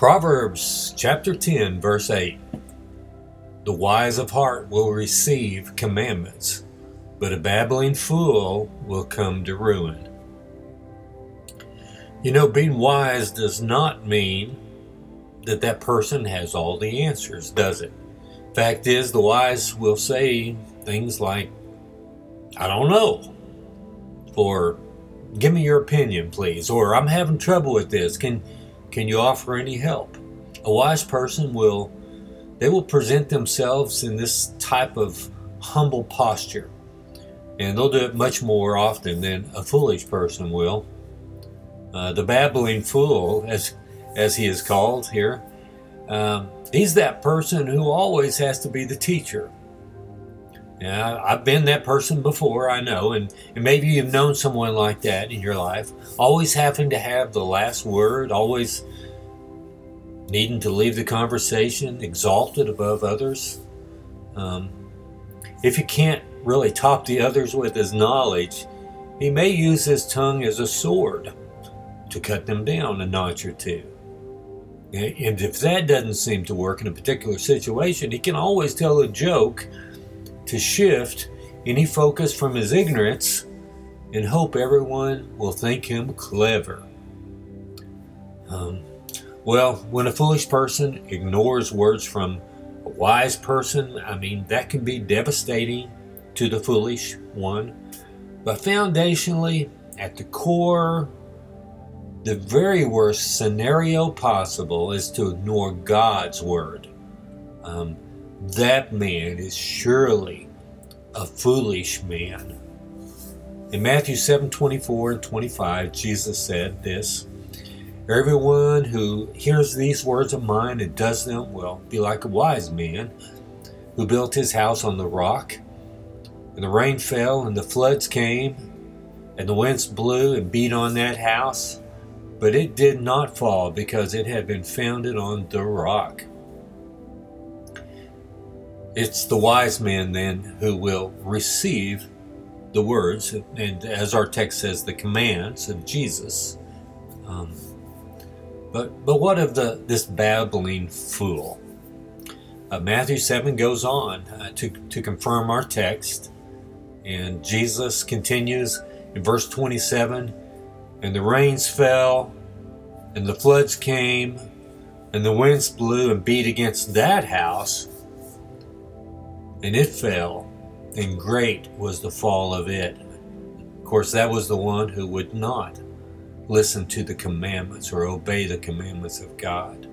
Proverbs chapter 10, verse 8 The wise of heart will receive commandments, but a babbling fool will come to ruin. You know, being wise does not mean that that person has all the answers, does it? Fact is, the wise will say things like, I don't know, or give me your opinion, please, or I'm having trouble with this. Can can you offer any help? A wise person will they will present themselves in this type of humble posture. And they'll do it much more often than a foolish person will. Uh, the babbling fool, as as he is called here, um, he's that person who always has to be the teacher. Yeah, I've been that person before, I know, and, and maybe you've known someone like that in your life, always having to have the last word, always needing to leave the conversation exalted above others. Um, if you can't really top the others with his knowledge, he may use his tongue as a sword to cut them down a notch or two. And if that doesn't seem to work in a particular situation, he can always tell a joke to shift any focus from his ignorance and hope everyone will think him clever. Um, well, when a foolish person ignores words from a wise person, I mean, that can be devastating to the foolish one. But foundationally, at the core, the very worst scenario possible is to ignore God's word. Um, that man is surely a foolish man. In Matthew 7 24 and 25, Jesus said this Everyone who hears these words of mine and does them will be like a wise man who built his house on the rock. And the rain fell, and the floods came, and the winds blew and beat on that house, but it did not fall because it had been founded on the rock. It's the wise man then who will receive the words, and as our text says, the commands of Jesus. Um, but but what of the this babbling fool? Uh, Matthew seven goes on uh, to to confirm our text, and Jesus continues in verse twenty seven, and the rains fell, and the floods came, and the winds blew and beat against that house and it fell, and great was the fall of it. Of course, that was the one who would not listen to the commandments or obey the commandments of God.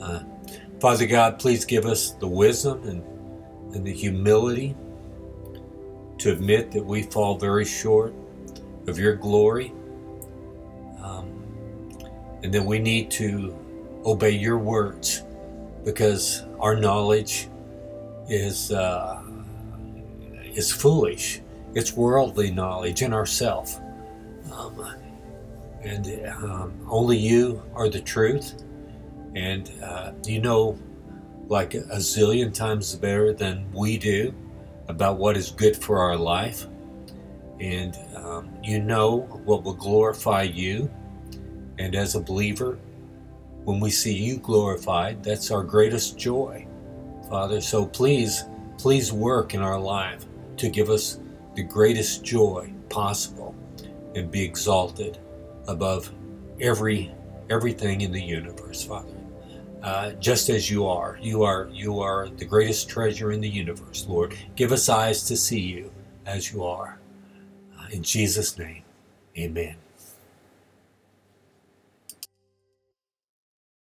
Uh, Father God, please give us the wisdom and, and the humility to admit that we fall very short of your glory um, and that we need to obey your words because our knowledge is uh, is foolish. It's worldly knowledge in ourself, um, and um, only you are the truth. And uh, you know, like a zillion times better than we do about what is good for our life. And um, you know what will glorify you. And as a believer, when we see you glorified, that's our greatest joy. Father. So please, please work in our life to give us the greatest joy possible and be exalted above every everything in the universe, Father. Uh, just as you are, you are you are the greatest treasure in the universe, Lord. Give us eyes to see you as you are. Uh, in Jesus' name, Amen.